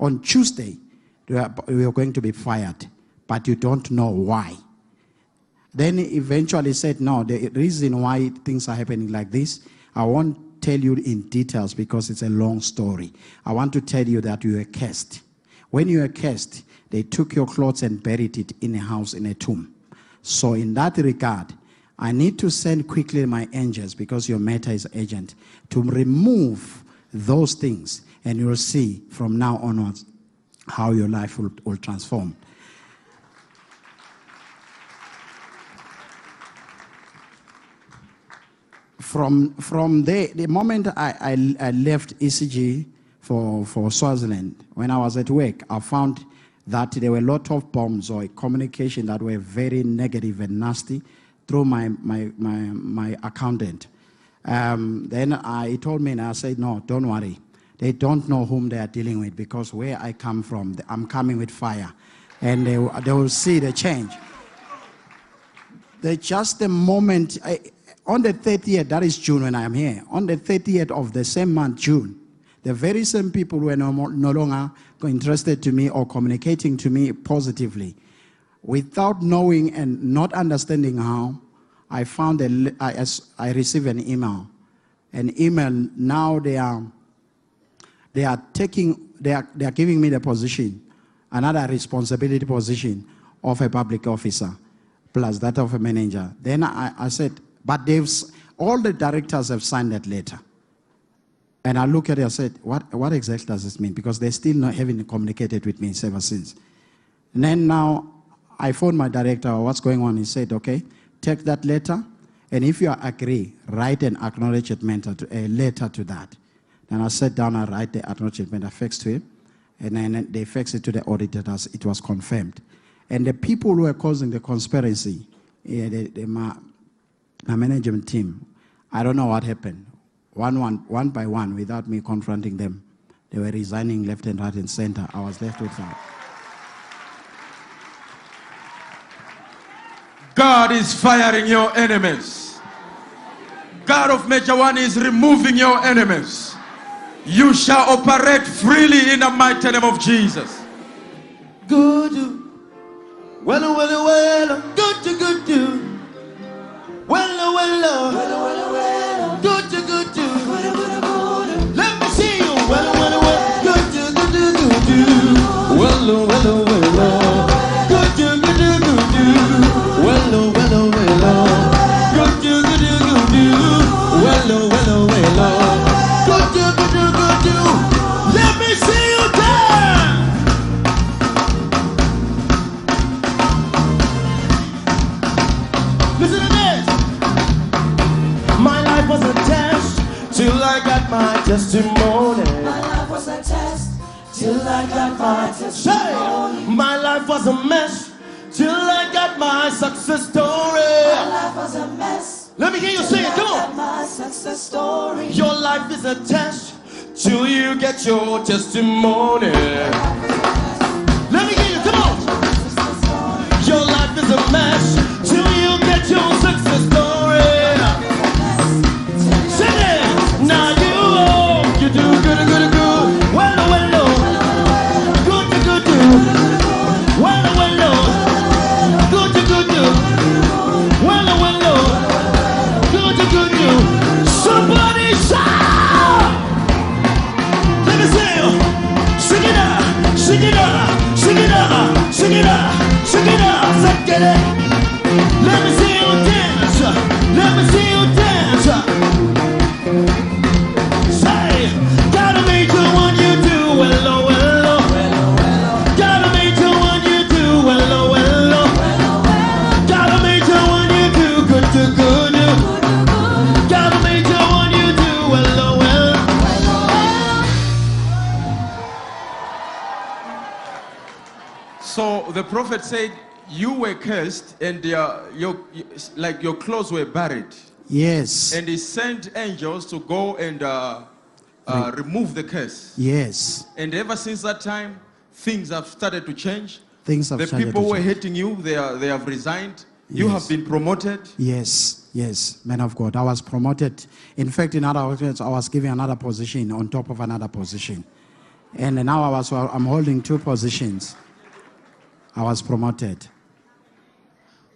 On Tuesday, you are, going to be fired, but you don't know why. Then he eventually said, No, the reason why things are happening like this, I won't tell you in details because it's a long story. I want to tell you that you were cursed. When you were cursed, they took your clothes and buried it in a house, in a tomb. So, in that regard, I need to send quickly my angels because your matter is urgent to remove those things, and you'll see from now onwards how your life will, will transform. From, from there, the moment I, I, I left ECG for, for Swaziland, when I was at work, I found that there were a lot of bombs or communication that were very negative and nasty through my, my, my, my accountant. Um, then I, he told me, and I said, No, don't worry. They don't know whom they are dealing with because where I come from, I'm coming with fire. And they, they will see the change. They just the moment, I, on the 30th, that is June when I am here, on the 30th of the same month, June, the very same people were no, more, no longer interested to me or communicating to me positively. Without knowing and not understanding how, I found a, I, I received an email. An email, now they are, they are taking, they are, they are giving me the position, another responsibility position of a public officer, plus that of a manager. Then I, I said, but they've, all the directors have signed that letter. And I look at it and said, what, what exactly does this mean? Because they're still not having communicated with me ever since. And then now I phoned my director, what's going on? He said, okay, take that letter, and if you agree, write an acknowledgement, a letter to that. Then I sat down and write the acknowledgement, I faxed to him, and then they faxed it to the auditors. It was confirmed. And the people who were causing the conspiracy, yeah, the, the, my, my management team, I don't know what happened. One, one, one by one, without me confronting them, they were resigning left and right and center. I was left with that. God is firing your enemies. God of Major One is removing your enemies. You shall operate freely in the mighty name of Jesus. Good, well, well, well, good, to good, good. Well, well, well, good, to good, good. Let me see you. Well, well, well, good, good, good, good, good. Well, well, well, testimony. My life was a test till I got my testimony. my life was a mess till I got my success story. My life was a mess. Let me hear you say it. Come on. my success story. Your life is a test till you get your testimony. Let me hear you. Come on. Your life is a mess and your, like your clothes were buried. Yes. And he sent angels to go and uh, uh, remove the curse. Yes. And ever since that time, things have started to change. Things have the started people who were hating you, they, are, they have resigned. You have been promoted. Yes, yes, man of God. I was promoted. In fact, in other words, I was given another position on top of another position. And now I was, I'm holding two positions. I was promoted.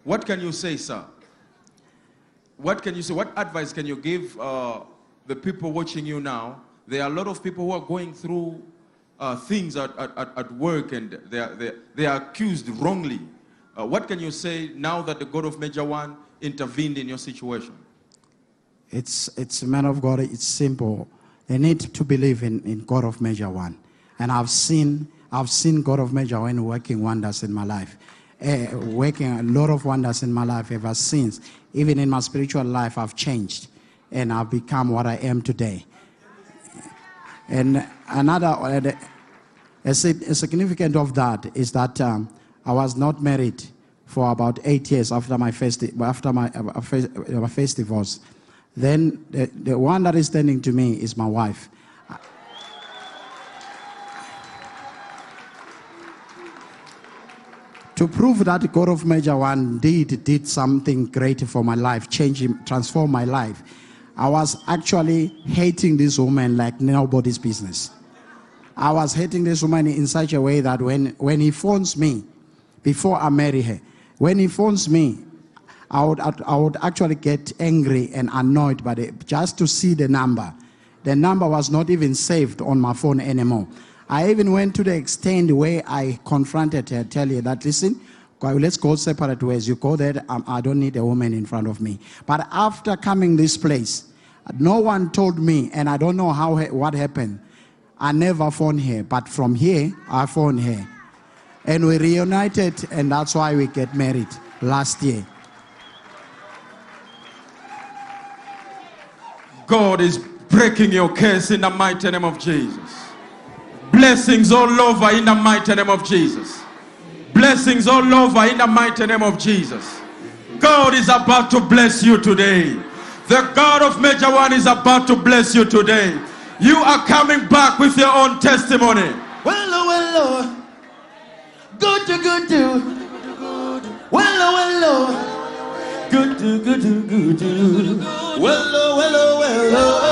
What can you say, sir? What can you say? What advice can you give uh, the people watching you now? There are a lot of people who are going through uh, things at, at, at- work and they are, they, they are accused wrongly. Uh, what can you say now that the God of Major One intervened in your situation? It's, it's a man of God, it's simple. They need to believe in, in God of Major One. And I've seen, I've seen God of Major One working wonders in my life. Eh, working a lot of wonders in my life ever since. Even in my spiritual life, I've changed and I've become what I am today. And another, uh, a significant of that is that um, I was not married for about eight years after my first, after my, uh, first, uh, my first divorce. Then the, the one that is standing to me is my wife. To prove that God of Major One did did something great for my life, changing, transform my life, I was actually hating this woman like nobody's business. I was hating this woman in such a way that when, when he phones me, before I marry her, when he phones me, I would, I would actually get angry and annoyed by it eh, just to see the number. The number was not even saved on my phone anymore. I even went to the extent where I confronted her, tell her that, listen, let's go separate ways. You go there, um, I don't need a woman in front of me. But after coming this place, no one told me, and I don't know how what happened. I never phoned her, but from here, I phoned her. And we reunited, and that's why we get married last year. God is breaking your curse in the mighty name of Jesus. Blessings all over in the mighty name of Jesus. Blessings all over in the mighty name of Jesus. God is about to bless you today. The God of Major One is about to bless you today. You are coming back with your own testimony. Well, oh, well, oh. Good to good to. Well, oh, well. Oh. Good to good to good to. Well, oh, well, oh, well, oh.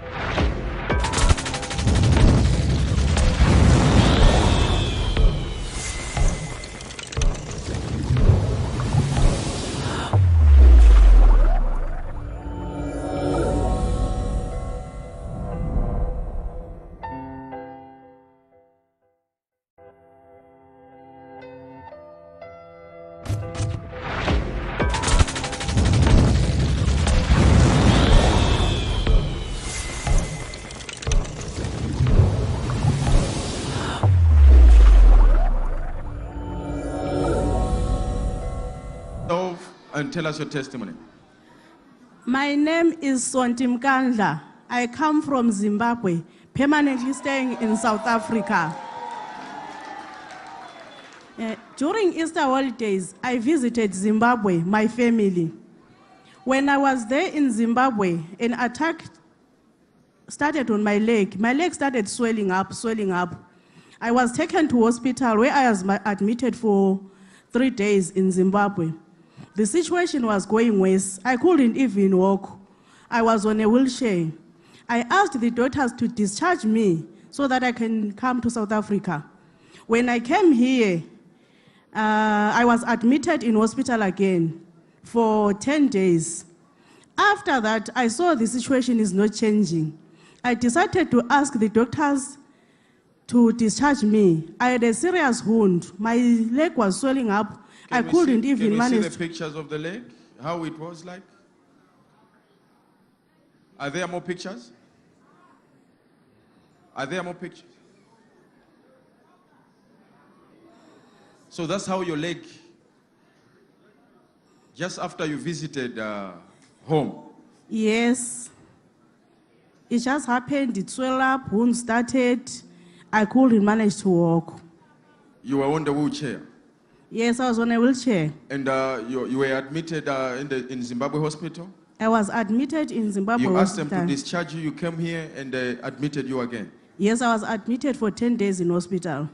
tell us your testimony. My name is Sonti Mkandla. I come from Zimbabwe, permanently staying in South Africa. Uh, during Easter holidays, I visited Zimbabwe, my family. When I was there in Zimbabwe, an attack started on my leg. My leg started swelling up, swelling up. I was taken to hospital where I was admitted for three days in Zimbabwe. The situation was going worse. I couldn't even walk. I was on a wheelchair. I asked the doctors to discharge me so that I can come to South Africa. When I came here, uh, I was admitted in hospital again for 10 days. After that, I saw the situation is not changing. I decided to ask the doctors to discharge me. I had a serious wound. My leg was swelling up. I Can we couldn't see, even can we manage. see the pictures of the leg? How it was like? Are there more pictures? Are there more pictures? So that's how your leg, just after you visited uh, home, Yes. It just happened. It swelled up, wound started. I couldn't manage to walk. you were on the wheelchair. Yes, I was on a wheelchair. And uh, you, you were admitted uh, in the in Zimbabwe hospital. I was admitted in Zimbabwe You asked them to discharge you. You came here and they admitted you again. Yes, I was admitted for 10 days in hospital.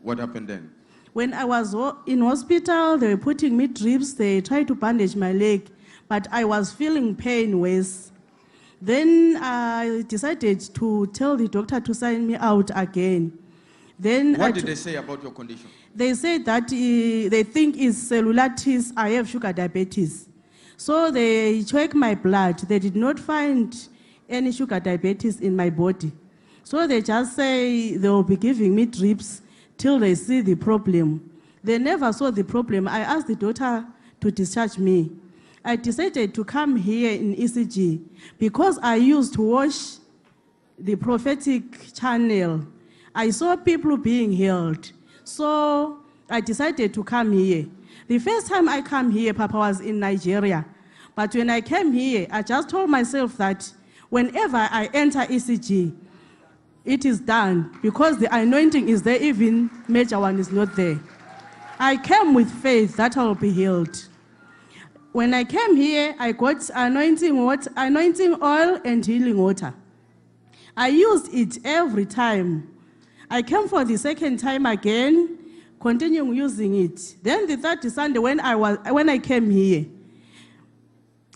What happened then? When I was in hospital, they were putting me drips, they tried to bandage my leg, but I was feeling pain worse. Then I decided to tell the doctor to sign me out again. Then What did they say about your condition? they said that uh, they think it's cellulitis, I have sugar diabetes. So they checked my blood. They did not find any sugar diabetes in my body. So they just say they will be giving me drips till they see the problem. They never saw the problem. I asked the doctor to discharge me. I decided to come here in ECG because I used to watch the prophetic channel. I saw people being healed. So I decided to come here. The first time I come here, Papa was in Nigeria. But when I came here, I just told myself that whenever I enter ECG, it is done because the anointing is there, even major one is not there. I came with faith that I will be healed. When I came here, I got anointing water, anointing oil and healing water. I used it every time. I came for the second time again, continuing using it. Then the third Sunday, when I was when I came here,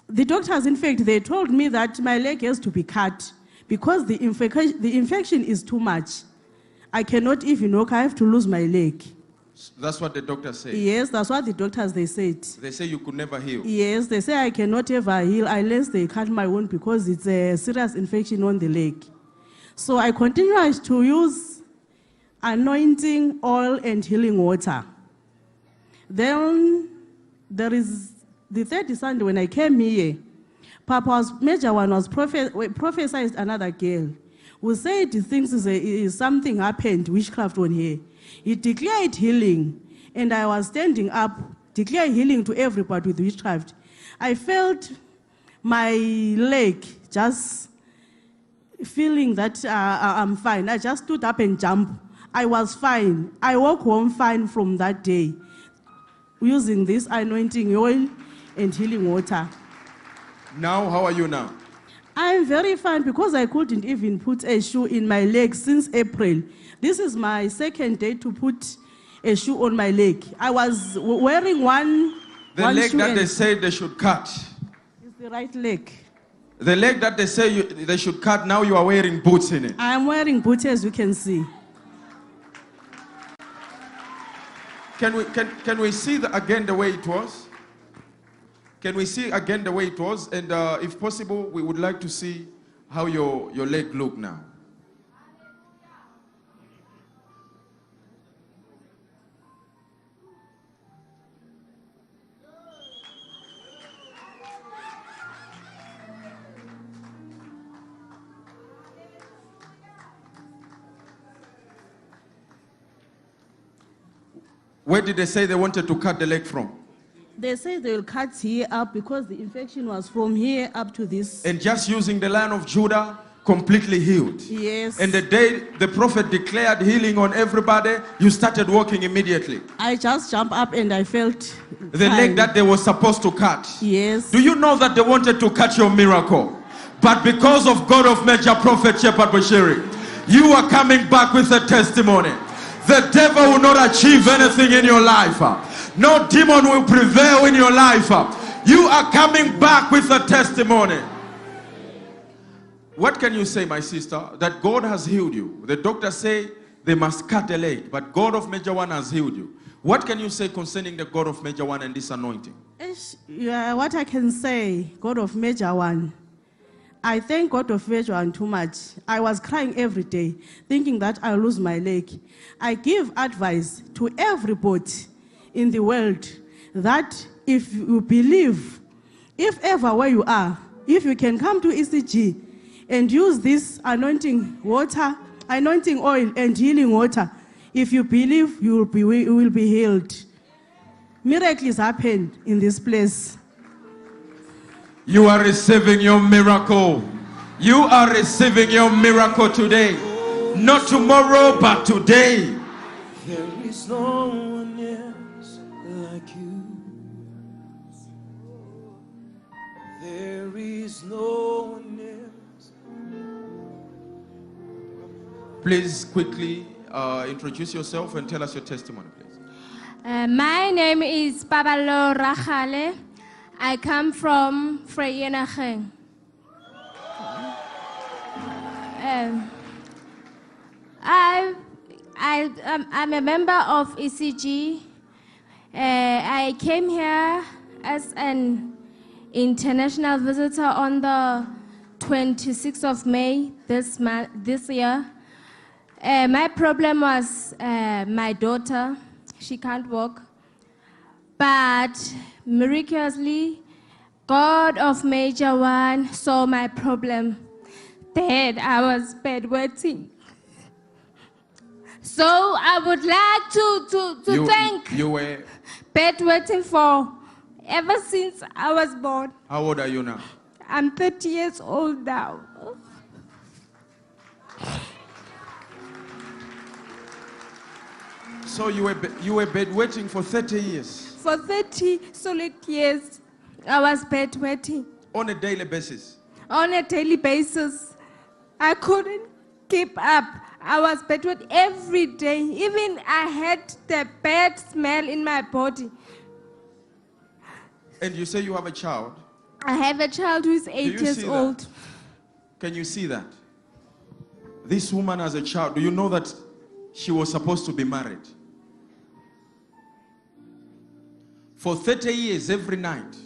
the doctors, in fact, they told me that my leg has to be cut because the infection the infection is too much. I cannot even walk. I have to lose my leg. That's what the doctor said. Yes, that's what the doctors they said. They say you could never heal. Yes, they say I cannot ever heal unless they cut my wound because it's a serious infection on the leg. So I continued to use anointing oil and healing water. Then there is the third Sunday when I came here, Papa's major one was prophet, prophesied another girl who said he thinks is, is something happened, witchcraft on her. He declared healing, and I was standing up, declaring healing to everybody with witchcraft. I felt my leg just feeling that uh, I- I'm fine. I just stood up and jumped. I was fine. I walked home fine from that day using this anointing oil and healing water. Now, how are you now? I'm very fine because I couldn't even put a shoe in my leg since April. This is my second day to put a shoe on my leg. I was wearing one. The one leg that they said they should cut. It's the right leg. The leg that they say you, they should cut, now you are wearing boots in it. I'm wearing boots as you can see. Can we, can, can we see the, again the way it was? Can we see again the way it was? And uh, if possible, we would like to see how your, your leg look now. Where did they say they wanted to cut the leg from? They say they will cut here up because the infection was from here up to this. And just using the line of Judah, completely healed. Yes. And the day the prophet declared healing on everybody, you started walking immediately. I just jumped up and I felt The fine. leg that they were supposed to cut. Yes. Do you know that they wanted to cut your miracle? But because of God of Major Prophet Shepherd Bushiri, you are coming back with a testimony. The devil will not achieve anything in your life. No demon will prevail in your life. You are coming back with a testimony. What can you say, my sister? That God has healed you. The doctors say they must cut the leg, but God of Major One has healed you. What can you say concerning the God of Major One and this anointing? Yeah, what I can say, God of Major One. I thank God of Major One too much. I was crying every day, thinking that I'll lose my leg. I give advice to everybody in the world that if you believe, if ever where you are, if you can come to ECG and use this anointing water, anointing oil and healing water, if you believe, you will be, you will be healed. Miracles happen in this place. You are receiving your miracle. You are receiving your miracle today. Not tomorrow, but today. There is no one else like you. There is no one else. Please quickly uh, introduce yourself and tell us your testimony, please. Uh, my name is Babalo Rachale. I come from Freyenacheng. Um, I, I, I'm a member of ECG. Uh, I came here as an international visitor on the 26th of May this, month, this year. Uh, my problem was uh, my daughter. She can't walk. But miraculously, God of Major One saw my problem. That I was bedwetting. So I would like to, to, to you, thank you were, bedwetting for ever since I was born. how old are you now? I'm 30 years old now. So you were, you were bedwetting for 30 years For 30 solid years, I was bedwetting. on a daily basis. on a daily basis. I couldn't keep up. I was bedwetting every day. Even I had the bad smell in my body. And you say you have a child. I have a child who is eight years see that? old. Can you see that? This woman has a child. Do you know that she was supposed to be married? For 30 years, every night,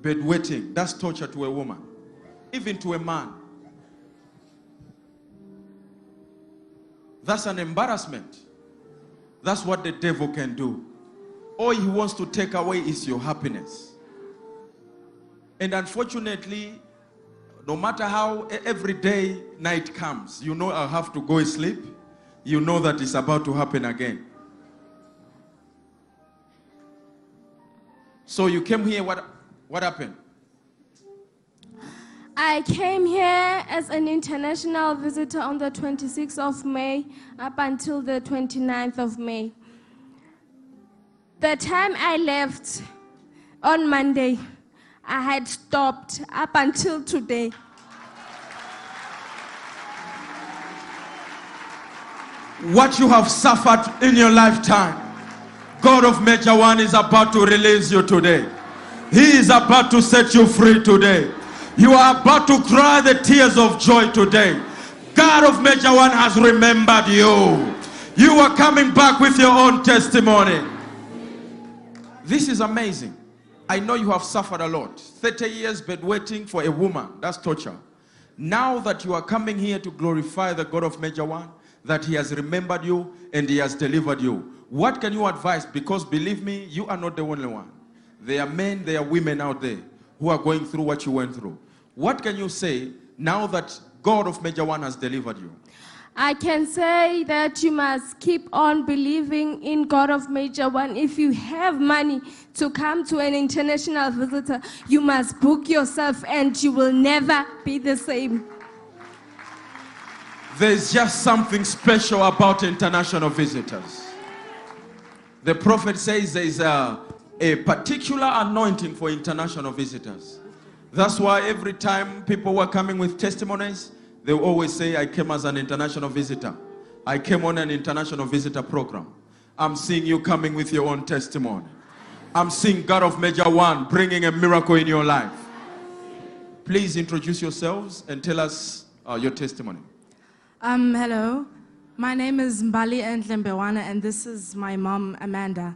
bedwetting, that's torture to a woman, even to a man. That's an embarrassment. That's what the devil can do. All he wants to take away is your happiness. And unfortunately, no matter how every day night comes, you know I'll have to go sleep. You know that it's about to happen again. So you came here, what, what happened? I came here as an international visitor on the 26th of May up until the 29th of May. The time I left on Monday, I had stopped up until today. What you have suffered in your lifetime, God of Major One is about to release you today. He is about to set you free today. You are about to cry the tears of joy today. God of Major One has remembered you. You are coming back with your own testimony. This is amazing. I know you have suffered a lot. 30 years bedwetting for a woman, that's torture. Now that you are coming here to glorify the God of Major One, that He has remembered you and He has delivered you, what can you advise? Because believe me, you are not the only one. There are men, there are women out there who are going through what you went through. What can you say now that God of Major One has delivered you? I can say that you must keep on believing in God of Major One. If you have money to come to an international visitor, you must book yourself and you will never be the same. There's just something special about international visitors. The prophet says there's a, a particular anointing for international visitors. That's why every time people were coming with testimonies, they always say, I came as an international visitor. I came on an international visitor program. I'm seeing you coming with your own testimony. I'm seeing God of Major One bringing a miracle in your life. Please introduce yourselves and tell us uh, your testimony. Um, hello. My name is Mbali Ndlembewana, and this is my mom, Amanda.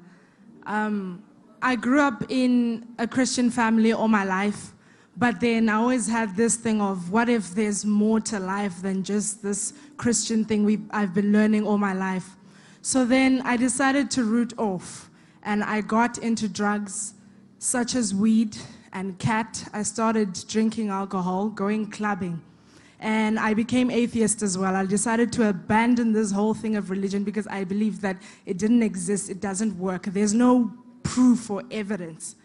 Um, I grew up in a Christian family all my life, but then I always had this thing of what if there's more to life than just this Christian thing we I've been learning all my life. So then I decided to root off, and I got into drugs such as weed and cat. I started drinking alcohol, going clubbing and I became atheist as well. I decided to abandon this whole thing of religion because I believe that it didn't exist, it doesn't work. There's no proof or evidence.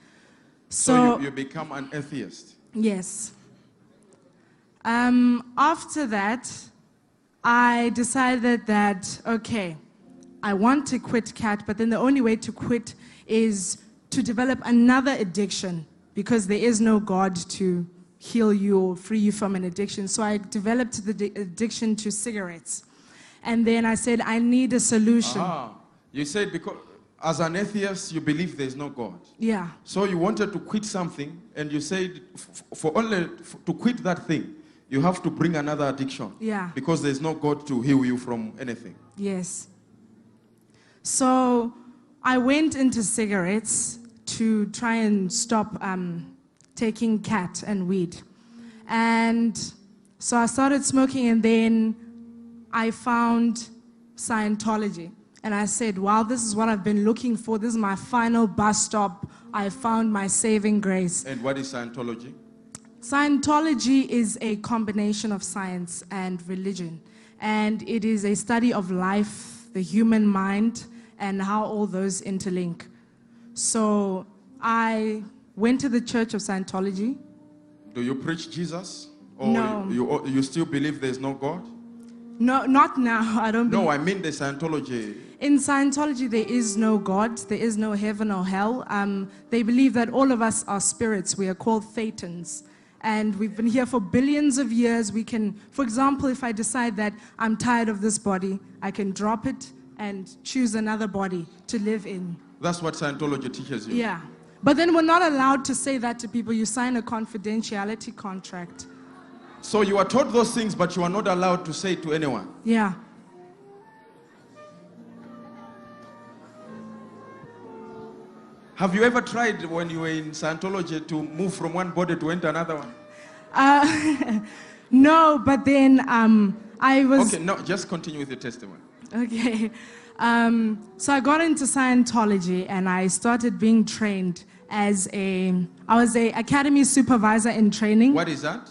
So, So, you, you become an atheist. yes. Um, after that, I decided that, okay, I want to quit cat, but then the only way to quit is to develop another addiction because there is no God to heal you or free you from an addiction. So I developed the addiction to cigarettes. And then I said, I need a solution. Ah, you said because as an atheist, you believe there's no God. Yeah. So you wanted to quit something, and you said f- for only to quit that thing, you have to bring another addiction. Yeah. Because there's no God to heal you from anything. Yes. So I went into cigarettes to try and stop um, taking cat and weed. And so I started smoking, and then I found Scientology. And I said, wow, this is what I've been looking for. This is my final bus stop. I found my saving grace. And what is Scientology? Scientology is a combination of science and religion, and it is a study of life, the human mind, and how all those interlink. So I went to the Church of Scientology. Do you preach Jesus? Or No. you, you still believe there's no God? No, not now. I don't. No, I mean the Scientology. In Scientology, there is no God, there is no heaven or hell. Um, they believe that all of us are spirits. We are called thetans. And we've been here for billions of years. We can, for example, if I decide that I'm tired of this body, I can drop it and choose another body to live in. That's what Scientology teaches you. Yeah. But then we're not allowed to say that to people. You sign a confidentiality contract. So you are taught those things, but you are not allowed to say it to anyone. Yeah. Have you ever tried when you were in Scientology to move from one body to enter another one? Uh, no, but then um, I was. Okay, no, just continue with your testimony. Okay. Um, so I got into Scientology and I started being trained as a, I was a academy supervisor in training. What is that?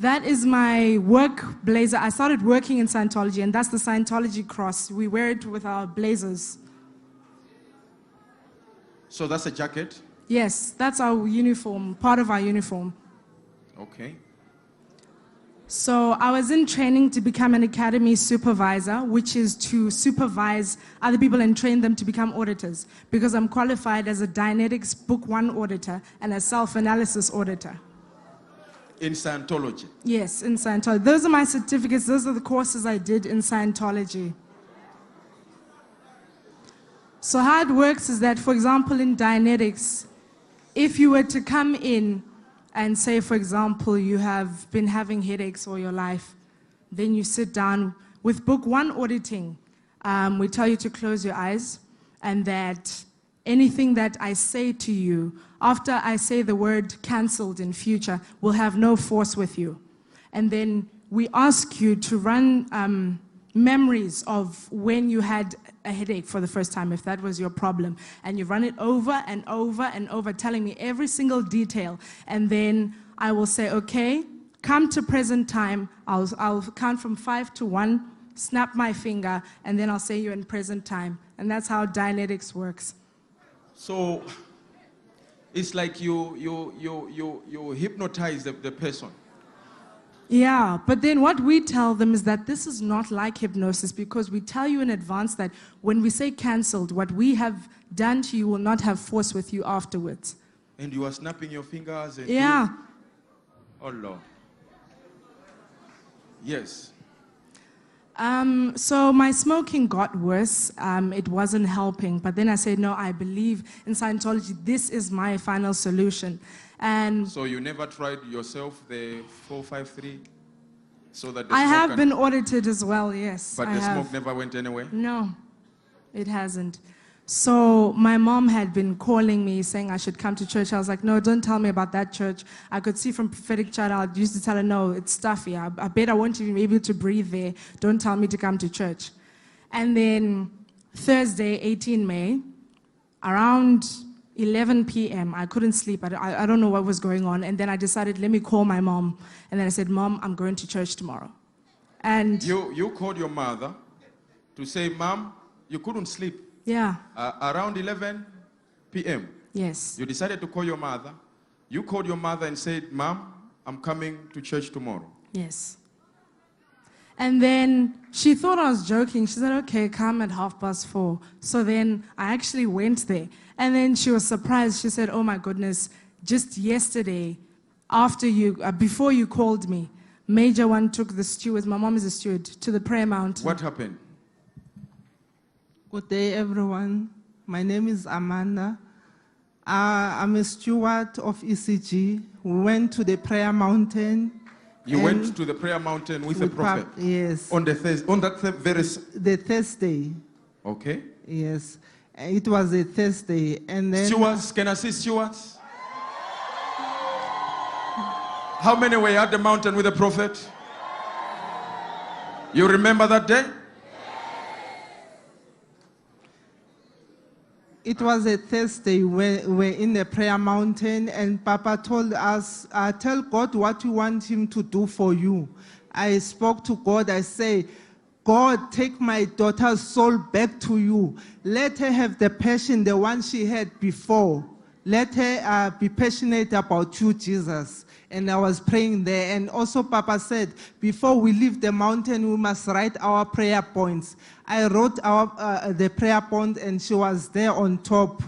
That is my work blazer. I started working in Scientology and that's the Scientology cross. We wear it with our blazers. So that's a jacket. Yes, that's our uniform, part of our uniform. Okay. So I was in training to become an academy supervisor, which is to supervise other people and train them to become auditors, because I'm qualified as a Dianetics Book One auditor and a self-analysis auditor. In Scientology. Yes, in Scientology. Those are my certificates. Those are the courses I did in Scientology. So how it works is that, for example, in Dianetics, if you were to come in and say, for example, you have been having headaches all your life, then you sit down with book one auditing. Um, we tell you to close your eyes and that anything that I say to you after I say the word cancelled in future will have no force with you. And then we ask you to run um, memories of when you had a headache for the first time, if that was your problem. And you run it over and over and over, telling me every single detail. And then I will say, okay, come to present time. I'll, I'll count from five to one, snap my finger, and then I'll say you're in present time. And that's how Dianetics works. So it's like you you you you you hypnotize the, the person. Yeah, but then what we tell them is that this is not like hypnosis because we tell you in advance that when we say cancelled, what we have done to you will not have force with you afterwards. And you are snapping your fingers and Yeah. doing- Oh Lord. Yes. Um, so my smoking got worse. Um, it wasn't helping. But then I said, no, I believe in Scientology. This is my final solution. And So you never tried yourself the 453 so that the I smoke have can- been audited as well, yes. but I the have. smoke never went anywhere. No, it hasn't. So my mom had been calling me saying I should come to church. I was like, no, don't tell me about that church. I could see from prophetic channel, I used to tell her, no, it's stuffy. I, I bet I won't even be able to breathe there. Don't tell me to come to church. And then Thursday, 18 May, around 11 p.m., I couldn't sleep. I, I don't know what was going on. And then I decided, let me call my mom. And then I said, mom, I'm going to church tomorrow. And You you called your mother to say, "Mom, you couldn't sleep." yeah, Uh, around 11 p.m. yes. You decided to call your mother. You called your mother and said, Mom, I'm coming to church tomorrow. Yes. And then she thought I was joking. She said, okay, come at half past four. So then I actually went there. And then she was surprised. She said, oh my goodness, just yesterday, after you, uh, before you called me, Major One took the steward, my mom is a steward, to the prayer mountain. What happened? Good day, everyone. My name is Amanda. Uh, I'm a steward of ECG. We went to the prayer mountain. You went to the prayer mountain with the with pap- prophet yes, on the Thurs on that th- very s- the Thursday. okay. Yes, it was a Thursday, and then Stewards, can I see stewards? How many were at the mountain with the prophet? You remember that day? It was a Thursday when we're in the prayer mountain, and Papa told us, uh, Tell God what you want Him to do for you. I spoke to God. I say, God, take my daughter's soul back to you. Let her have the passion, the one she had before. Let her uh, be passionate about you, Jesus. And I was praying there. And also, Papa said, before we leave the mountain, we must write our prayer points. I wrote our, uh, the prayer point, and she was there on top.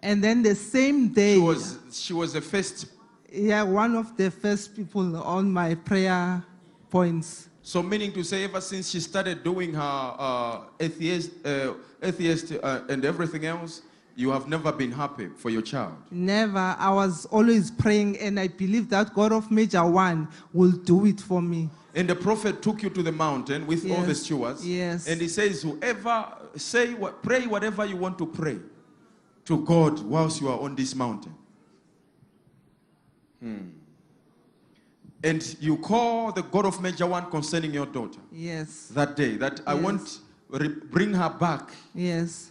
And then the same day, She was she was the first. yeah, one of the first people on my prayer points. So meaning to say, ever since she started doing her uh, atheist, uh, atheist uh, and everything else, you have never been happy for your child. Never. I was always praying, and I believe that God of Major One will do it for me. And the prophet took you to the mountain with all the stewards. yes. And he says, whoever say what, pray whatever you want to pray to God whilst you are on this mountain. Hmm. And you call the God of Major One concerning your daughter Yes. that day. That I Yes. want re- bring her back. Yes.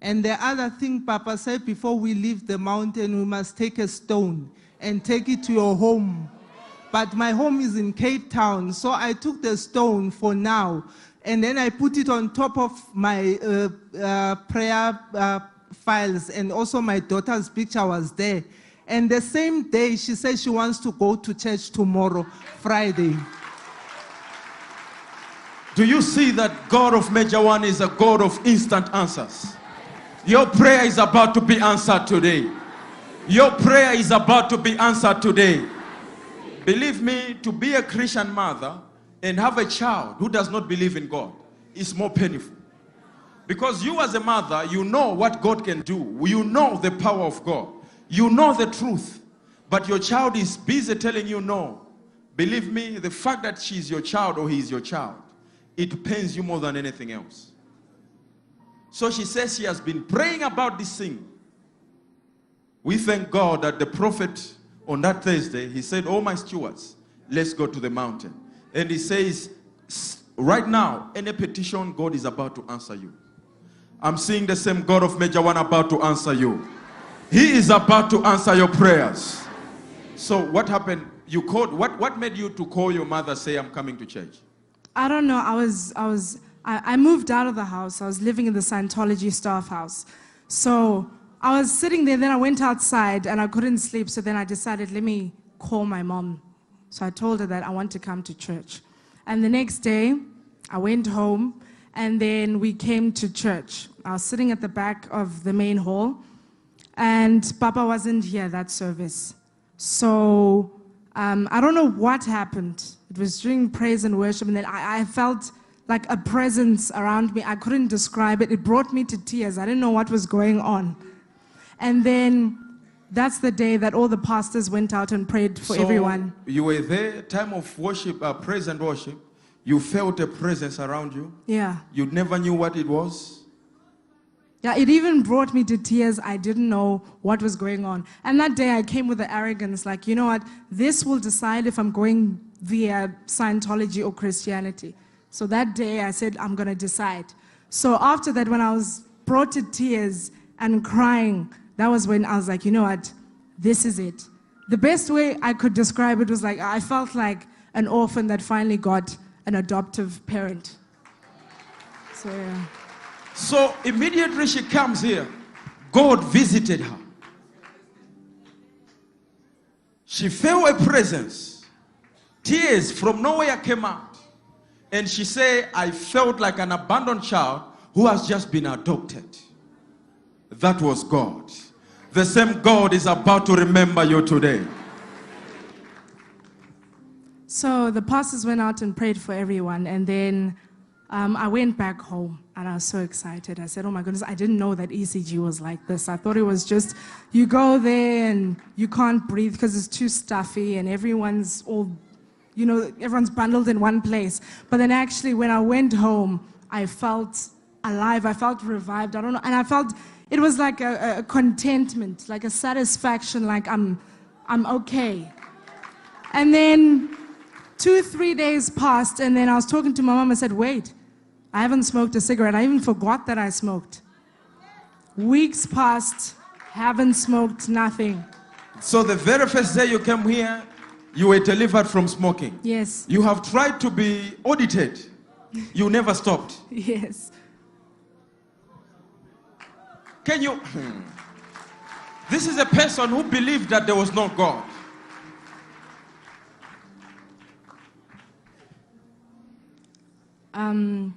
And the other thing Papa said before we leave the mountain, we must take a stone and take it to your home. But my home is in Cape Town, so I took the stone for now. And then I put it on top of my uh, uh, prayer uh, files, and also my daughter's picture was there. And the same day, she says she wants to go to church tomorrow, Friday. Do you see that God of Major One is a God of instant answers? Your prayer is about to be answered today. Your prayer is about to be answered today. Believe me, to be a Christian mother and have a child who does not believe in God is more painful. Because you, as a mother, you know what God can do, you know the power of God, you know the truth, but your child is busy telling you no. Believe me, the fact that she is your child or he is your child, it pains you more than anything else. So she says she has been praying about this thing. We thank God that the prophet on that Thursday, he said, Oh, my stewards, let's go to the mountain. And he says, Right now, any petition, God is about to answer you. I'm seeing the same God of Major One about to answer you. He is about to answer your prayers. So, what happened? You called, what, what made you to call your mother, say, I'm coming to church? I don't know. I was, I was, I, I moved out of the house. I was living in the Scientology staff house. So I was sitting there, then I went outside and I couldn't sleep. So then I decided, let me call my mom. So I told her that I want to come to church. And the next day, I went home and then we came to church. I was sitting at the back of the main hall and Papa wasn't here that service. So um, I don't know what happened. It was during praise and worship, and then I, I felt like a presence around me. I couldn't describe it. It brought me to tears. I didn't know what was going on. And then that's the day that all the pastors went out and prayed for So, everyone. You were there, time of worship, uh, praise and worship. You felt a presence around you. Yeah. You never knew what it was. Yeah, it even brought me to tears. I didn't know what was going on. And that day I came with the arrogance like, you know what? This will decide if I'm going via Scientology or Christianity. So that day I said, I'm going to decide. So after that, when I was brought to tears and crying, that was when I was like, you know what? This is it. The best way I could describe it was like, I felt like an orphan that finally got an adoptive parent. So, yeah. So immediately she comes here, God visited her. She felt a presence. Tears from nowhere came out. And she said, I felt like an abandoned child who has just been adopted. That was God. The same God is about to remember you today. So the pastors went out and prayed for everyone, and then um, I went back home, and I was so excited. I said, "Oh my goodness! I didn't know that ECG was like this. I thought it was just you go there and you can't breathe because it's too stuffy, and everyone's all, you know, everyone's bundled in one place. But then actually, when I went home, I felt alive. I felt revived. I don't know, and I felt it was like a, a contentment, like a satisfaction, like I'm, I'm okay. And then two, three days passed, and then I was talking to my mom. And I said, Wait, I haven't smoked a cigarette. I even forgot that I smoked. Weeks passed, haven't smoked nothing. So the very first day you came here, you were delivered from smoking. Yes, You have tried to be audited. You never stopped. yes. Can you? This is a person who believed that there was no God. Um,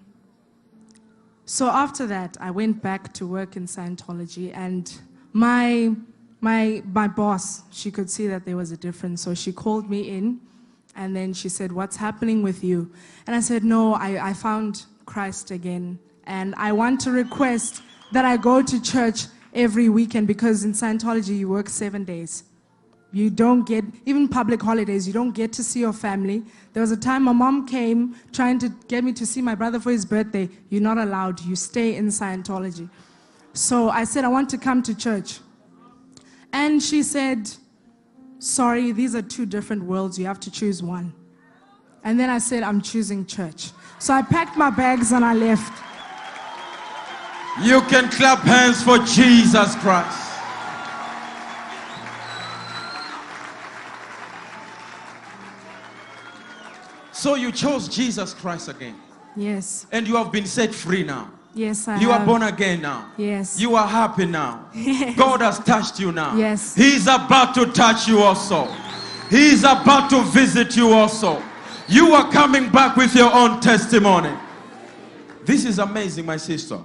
so after that, I went back to work in Scientology, and my my my boss, she could see that there was a difference, so she called me in, and then she said, "What's happening with you?" And I said, "No, I, I found Christ again, and I want to request that I go to church every weekend because in Scientology you work seven days." You don't get, even public holidays, you don't get to see your family. There was a time my mom came trying to get me to see my brother for his birthday. You're not allowed, you stay in Scientology. So I said, I want to come to church. And she said, Sorry, these are two different worlds. You have to choose one. And then I said, I'm choosing church. So I packed my bags and I left. You can clap hands for Jesus Christ. So you chose Jesus Christ again. Yes, And you have been set free now. yes, I You are born again now. Yes. You are happy now. God has touched you now. Yes. He's about to touch you also. He's about to visit you also. You are coming back with your own testimony. This is amazing, my sister.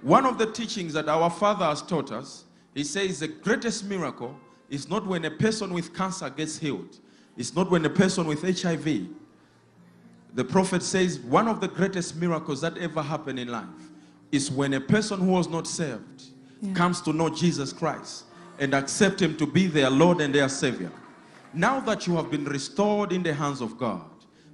One of the teachings that our Father has taught us, he says the greatest miracle is not when a person with cancer gets healed. It's not when a person with HIV. The prophet says one of the greatest miracles that ever happened in life is when a person who was not saved comes to know Jesus Christ and accept him to be their Lord and their Savior. Now that you have been restored in the hands of God,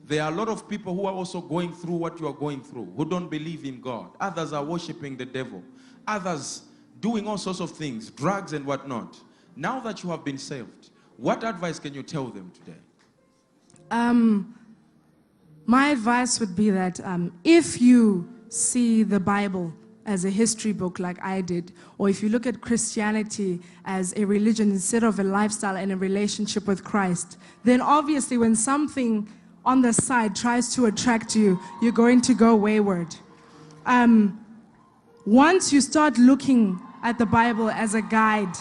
there are a lot of people who are also going through what you are going through, who don't believe in God. Others are worshiping the devil. Others doing all sorts of things, drugs and whatnot. Now that you have been saved, what advice can you tell them today? Um, my advice would be that um, if you see the Bible as a history book like I did, or if you look at Christianity as a religion instead of a lifestyle and a relationship with Christ, then obviously when something on the side tries to attract you, you're going to go wayward. Um, once you start looking at the Bible as a guide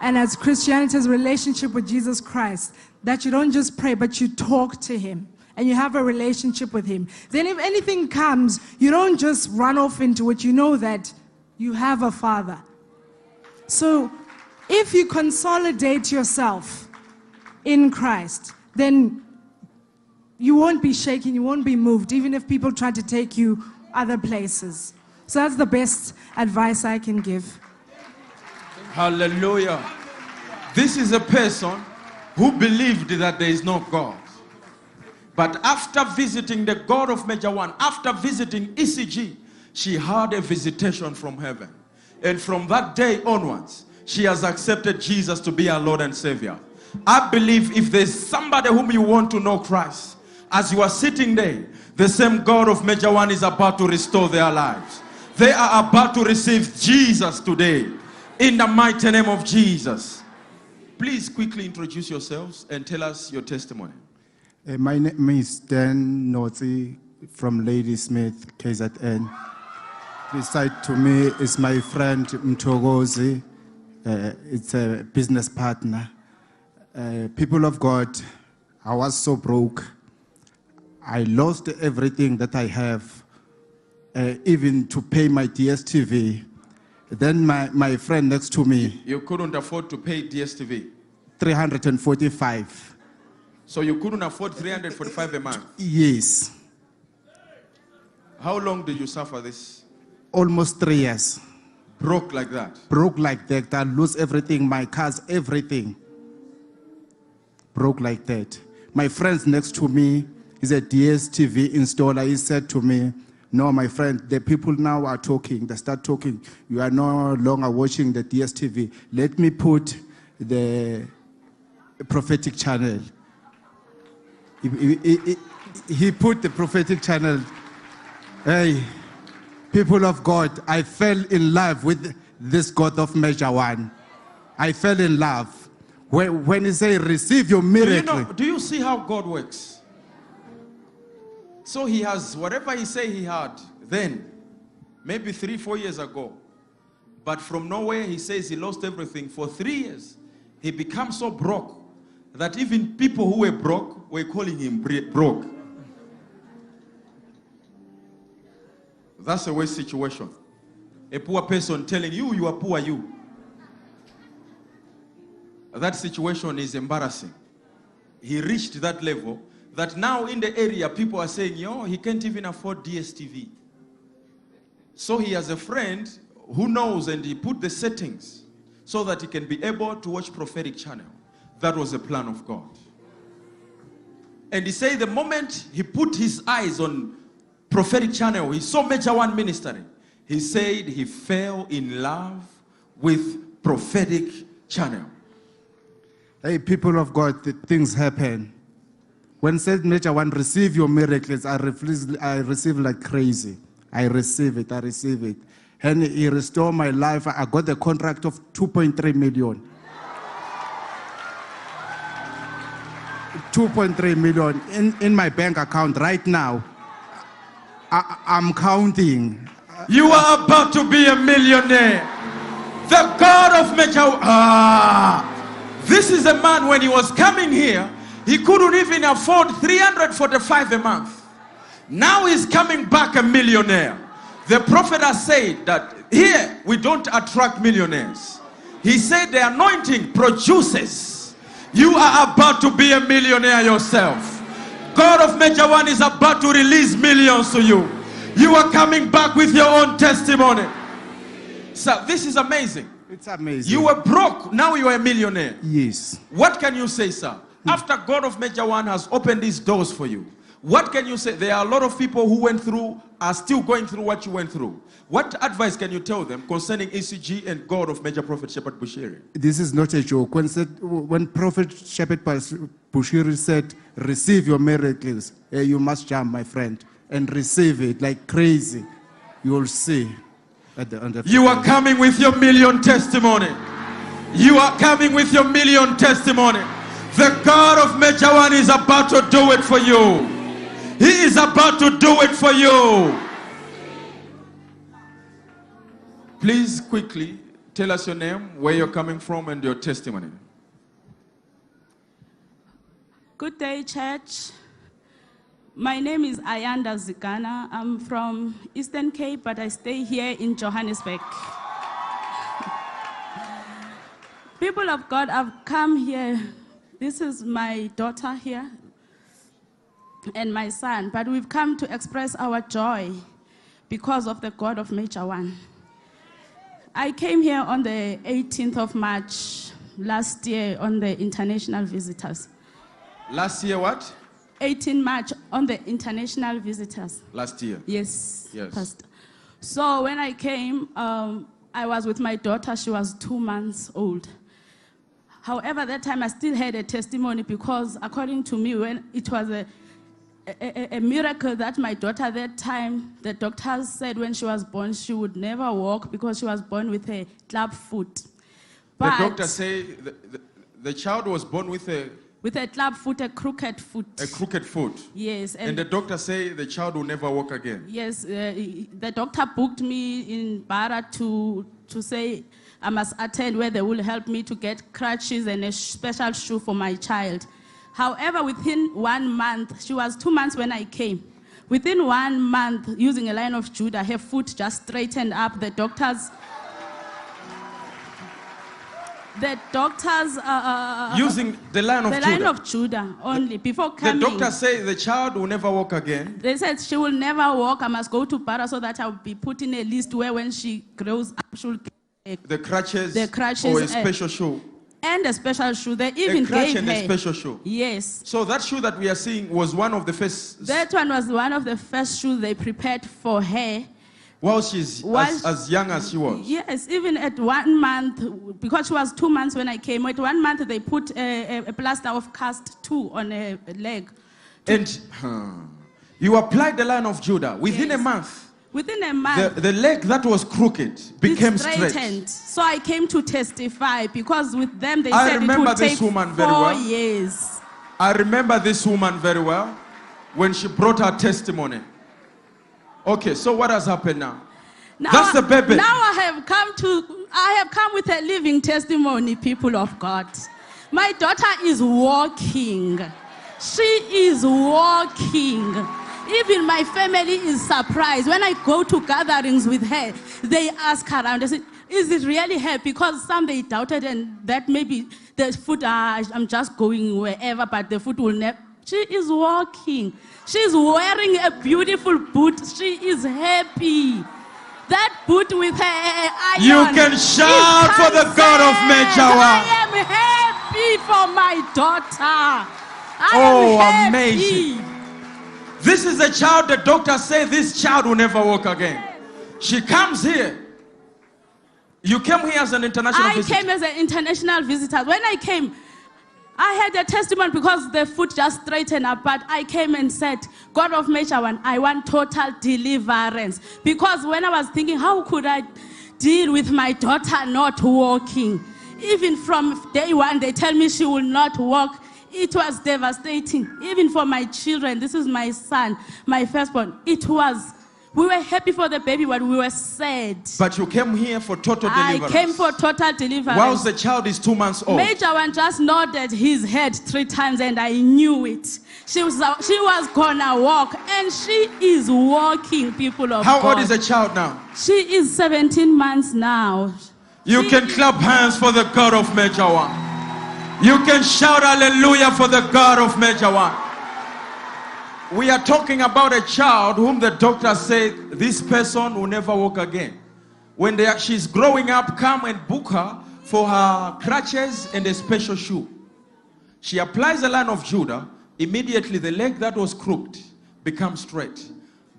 and as Christianity's relationship with Jesus Christ, that you don't just pray, but you talk to Him and you have a relationship with Him, then if anything comes, you don't just run off into it. You know that you have a Father. So if you consolidate yourself in Christ, then you won't be shaken, you won't be moved, even if people try to take you other places. So that's the best advice I can give. Hallelujah. This is a person who believed that there is no God. But after visiting the God of Major One, after visiting ECG, she had a visitation from heaven. And from that day onwards, she has accepted Jesus to be our Lord and Savior. I believe if there's somebody whom you want to know Christ, as you are sitting there, the same God of Major One is about to restore their lives. They are about to receive Jesus today in the mighty name of Jesus. Please quickly introduce yourselves and tell us your testimony. Uh, my name is Dan Notzi from Ladysmith, KZN. Beside to me is my friend Mtogozi. Uh, it's a business partner. Uh, people of God, I was so broke. I lost everything that I have, uh, even to pay my DSTV. Then my, my friend next to me, You couldn't afford to pay DSTV. 345. So you couldn't afford 345 a month. Yes, How long did you suffer this? almost three years. Broke like that. Broke like that. I lose everything, my cars, everything. Broke like that. My friends next to me is a DSTV installer. He said to me, No, my friend, the people now are talking. They start talking. You are no longer watching the DSTV. Let me put the prophetic channel. He, he- he- put the prophetic channel. Hey, people of God, I fell in love with this God of measure one. I fell in love. When, when he say receive your Do you, miracle, know, do you see how God works? So he has whatever he say he had then, maybe three, four years ago. But from nowhere, he says he lost everything. For three years, he became so broke that even people who were broke were calling him broke. That's a worst situation. A poor person telling you you are poor, you. That situation is embarrassing. He reached that level that now in the area people are saying, yo, he can't even afford DSTV. So he has a friend who knows and he put the settings so that he can be able to watch prophetic channel. That was the plan of God. And he said the moment he put his eyes on prophetic channel, he saw Major One ministry. He said he fell in love with prophetic channel. hey, people of God, th- things happen. When said Major One, receive your miracles, I receive, I receive like crazy. I receive it, I receive it. And he restored my life. I got the contract of 2.3 million. 2.3 million in, in my bank account right now. I, I'm counting. You are about to be a millionaire. The God of Major. Ah, this is a man when he was coming here, he couldn't even afford 345 a month. Now he's coming back a millionaire. The prophet has said that here we don't attract millionaires. He said the anointing produces. You are about to be a millionaire yourself. God of Major One is about to release millions to you. You are coming back with your own testimony. So this is amazing. It's amazing. You were broke, now you are a millionaire. Yes. What can you say, sir? Hmm. After God of Major One has opened these doors for you, what can you say? There are a lot of people who went through, are still going through what you went through. What advice can you tell them concerning ECG and God of Major Prophet Shepherd Bushiri? This is not a joke. When, said, when Prophet Shepherd Bushiri said, Receive your miracles, eh, you must jump, my friend, and receive it like crazy. You will see at the end of You are coming with your million testimony. You are coming with your million testimony. The God of Major One is about to do it for you. He is about to do it for you. Please quickly tell us your name, where you're coming from, and your testimony. Good day, church. My name is Ayanda Zigana. I'm from Eastern Cape, but I stay here in Johannesburg. People of God, I've come here. This is my daughter here and my son, but we've come to express our joy because of the God of Major One. I came here on the 18th of March last year on the international visitors. Last year, what? 18 March on the international visitors. Last year. Yes, Yes. Pastor. So when I came, um, I was with my daughter. She was two months old. However, that time I still had a testimony because, according to me, when it was a, a, a- miracle that my daughter that time, the doctors said when she was born she would never walk because she was born with a club foot. the doctor say the, the, the child was born with a, with a club foot, a crooked foot. a crooked foot. yes, And the doctor say the child will never walk again. Yes, uh, the doctor booked me in Bara to, to say I must attend where they will help me to get crutches and a special shoe for my child. However, within one month, she was two months when I came. Within one month, using a line of Judah, her foot just straightened up. The doctors, The doctors, uh, uh, uh, using the line of the Judah. line of Judah only. Before coming. the doctor said the child will never walk again. they said she will never walk. I must go to Bara so that I'll be put in a list where when she grows up, she'll get The crutches, The crutches, or a uh, special shoe. And a special shoe. They even a crutch gave and her. a special shoe. Yes. So that shoe that we are seeing was one of the first That one was one of the first shoes they prepared for her. while she's While- as, as young as she was. Yes, even at one month, because she was two months when I came, at one month they put a, a, plaster of cast two on her leg. And huh, you applied the line of Judah within a month. Within a The, month, the leg that was crooked became straight. straightened. So I came to testify because with them they I said it remember would this take woman very four well. years. I remember this woman very well when she brought her testimony. Okay, so what has happened now? Now, That's the baby. Now I have come to, I have come with a living testimony, people of God. My daughter is walking. She is walking. Even my family is surprised. When I go to gatherings with her, they ask around, they say, is it really her? Because some they doubted and that maybe the foot, ah, I'm just going wherever, but the foot will never. She is walking. She's wearing a beautiful boot. She is happy. That boot with her iron. You can shout for the God of. Mejawa. I am happy for my daughter. I Oh, amazing. This is a child the doctor said this child will never walk again. She comes here. You came here as an international I visitor. came as an international visitor. When I came, I had a testimony because the foot just straightened up, but I came and said, God of Measure One, I want total deliverance. Because when I was thinking, how could I deal with my daughter not walking? Even from day one, they tell me she will not walk. It was devastating. Even for my children, this is my son, my firstborn. It was, we were happy for the baby, but we were sad. But you came here for total I deliverance. came for total deliverance. Whilst the child is two months old. Major one just nodded his head three times, and I knew it. She was she was gonna walk, and she is walking. People of How God. old is the child now? She is 17 months now. You She can clap hands for the God of Major One. You can shout hallelujah for the God of Major One. We are talking about a child whom the doctor said this person will never walk again. When are, she's growing up, come and book her for her crutches and a special shoe. She applies the line of Judah. Immediately, the leg that was crooked becomes straight.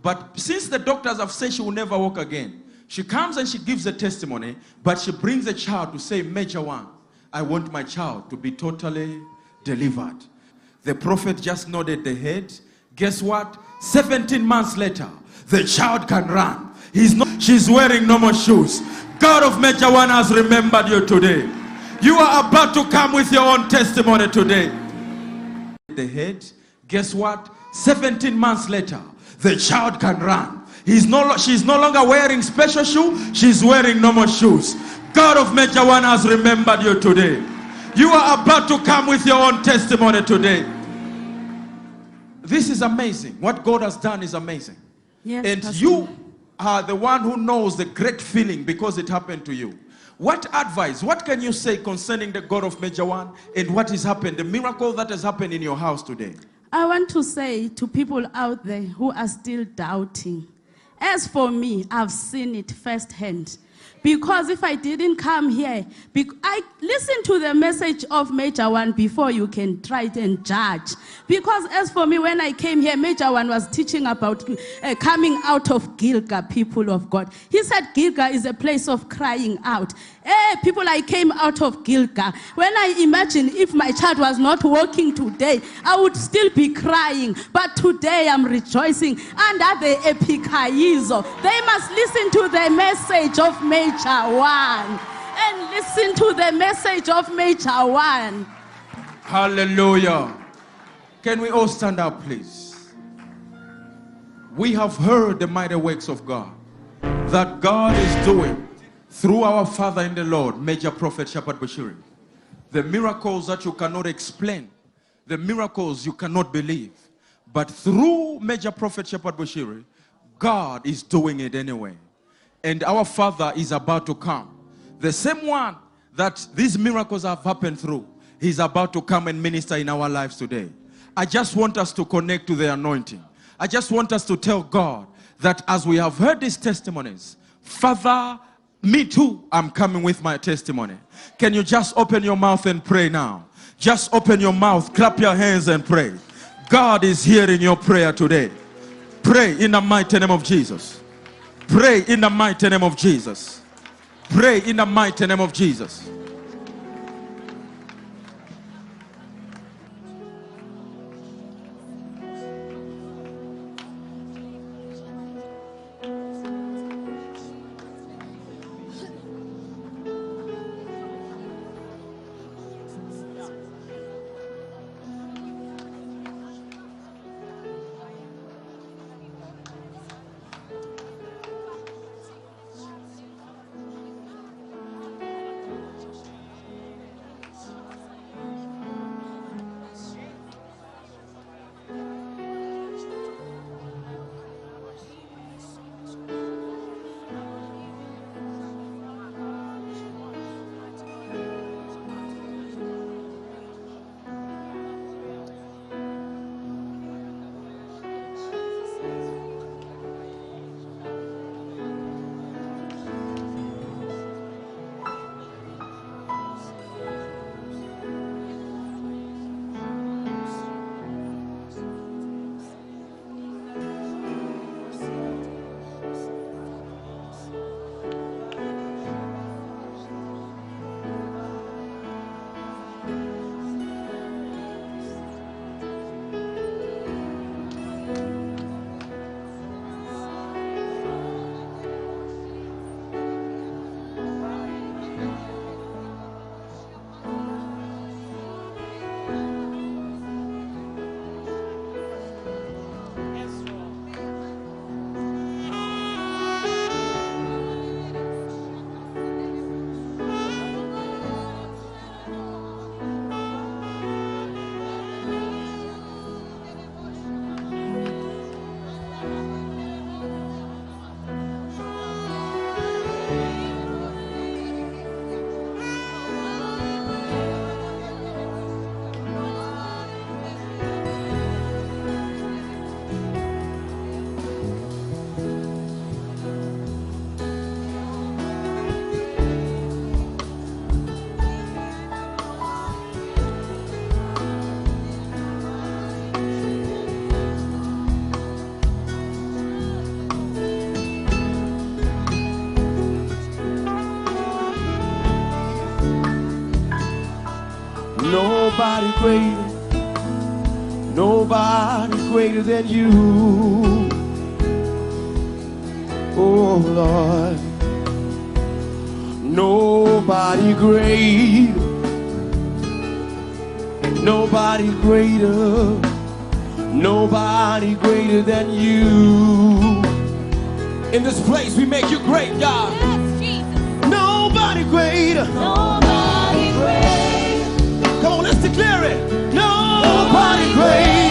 But since the doctors have said she will never walk again, she comes and she gives a testimony, but she brings a child to say, Major one, I want my child to be totally delivered. The prophet just nodded the head. Guess what? 17 months later, the child can run. He's not, she's wearing no more shoes. God of Major One has remembered you today. You are about to come with your own testimony today. The head, guess what? 17 months later, the child can run. He's no, she's no longer wearing special shoes, she's wearing normal shoes. God of Major One has remembered you today. You are about to come with your own testimony today. This is amazing. What God has done is amazing. Yes, and Pastor. you are the one who knows the great feeling because it happened to you. What advice, what can you say concerning the God of Major One and what has happened, the miracle that has happened in your house today? I want to say to people out there who are still doubting, as for me, I've seen it firsthand. Because if I didn't come here, I listen to the message of Major One before you can try and judge. Because as for me, when I came here, Major One was teaching about uh, coming out of Gilga, people of God. He said Gilga is a place of crying out. Hey, people, I came out of Gilga. When I imagine if my child was not walking today, I would still be crying. But today I'm rejoicing under the epikaizo. They must listen to the message of Major One. And listen to the message of Major One. Hallelujah. Can we all stand up, please? We have heard the mighty works of God that God is doing through our Father in the Lord, Major Prophet Shepherd Bushiri. The miracles that you cannot explain, the miracles you cannot believe. But through Major Prophet Shepherd Bushiri, God is doing it anyway. And our Father is about to come. The same one that these miracles have happened through, He's about to come and minister in our lives today. I just want us to connect to the anointing. I just want us to tell God that as we have heard these testimonies, Father, me too, I'm coming with my testimony. Can you just open your mouth and pray now? Just open your mouth, clap your hands, and pray. God is hearing your prayer today. Pray in the mighty name of Jesus. Pray in the mighty name of Jesus. Pray in the mighty name of Jesus. Nobody greater, nobody greater than you. Oh Lord, nobody greater, nobody greater, nobody greater than you. In this place, we make you great, God. Nobody greater. Nobody declare it. Nobody.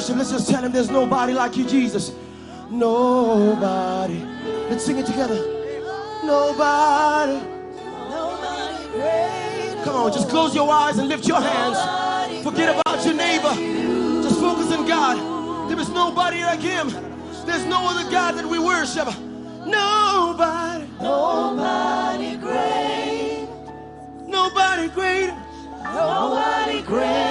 worship. Let's just tell him there's nobody like you, Jesus. Nobody. Let's sing it together. Nobody. Nobody great. Come on, just close your eyes and lift your hands. Forget about your neighbor. Just focus on God. There is nobody like him. There's no other God that we worship. Nobody. Nobody great. Nobody great. Nobody great.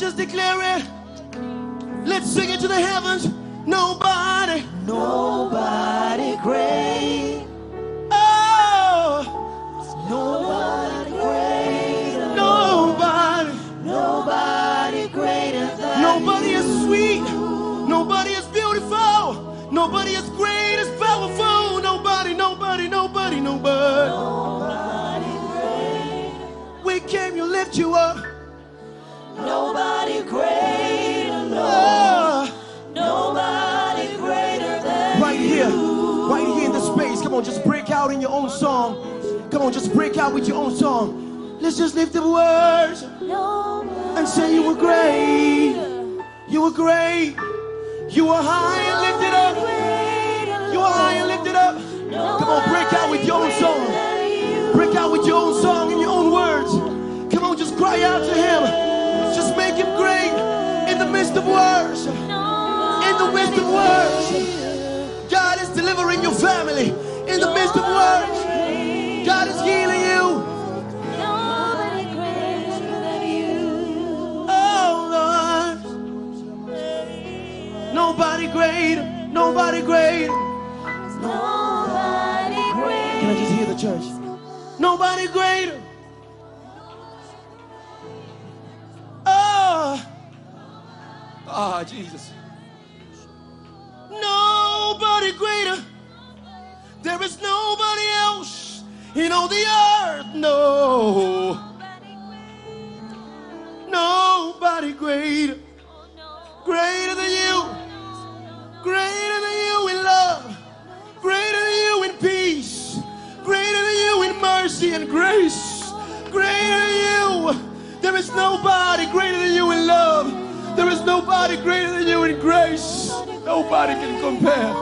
Just declare it. Let's sing it to the heavens. Nobody. Nobody with your own song. Let's just lift the words and say you were great. You were great. You were high and lifted up. You were high and lifted up. Come on, break out with your own song. Break out with your own song and your own words. Come on, just cry out to him. Just make him great in the midst of words. In the midst of words. God is delivering your family in the midst of words. Nobody greater. Nobody greater. Can I just hear the church? Nobody greater. Oh. Ah, Jesus. Nobody greater than you in grace. Nobody can compare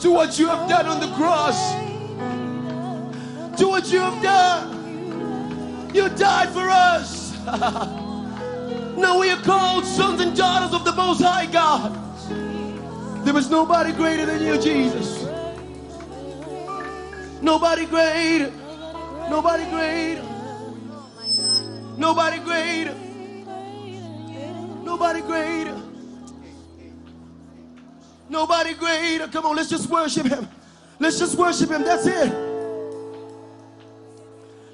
to what you have done on the cross. To what you have done. You died for us. now we are called sons and daughters of the Most High God. There is nobody greater than you, Jesus. Nobody greater. Nobody greater. Nobody greater. Nobody greater. Nobody greater. Come on, let's just worship him. Let's just worship him. That's it.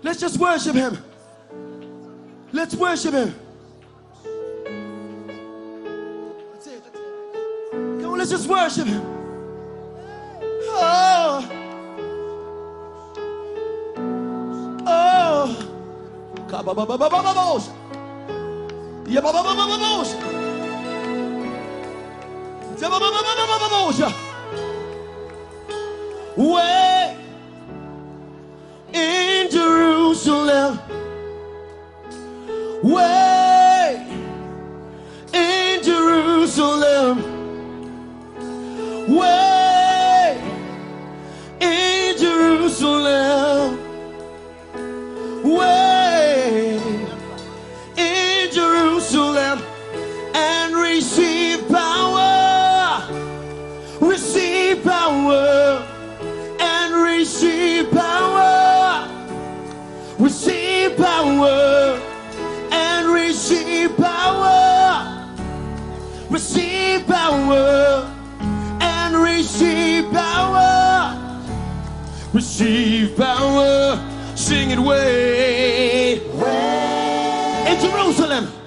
Let's just worship him. Let's worship him. That's it. Come on, let's just worship him. Oh. Oh. Way in Jerusalem. Way in Jerusalem. Power and receive power. Receive power. Sing it way. In Jerusalem.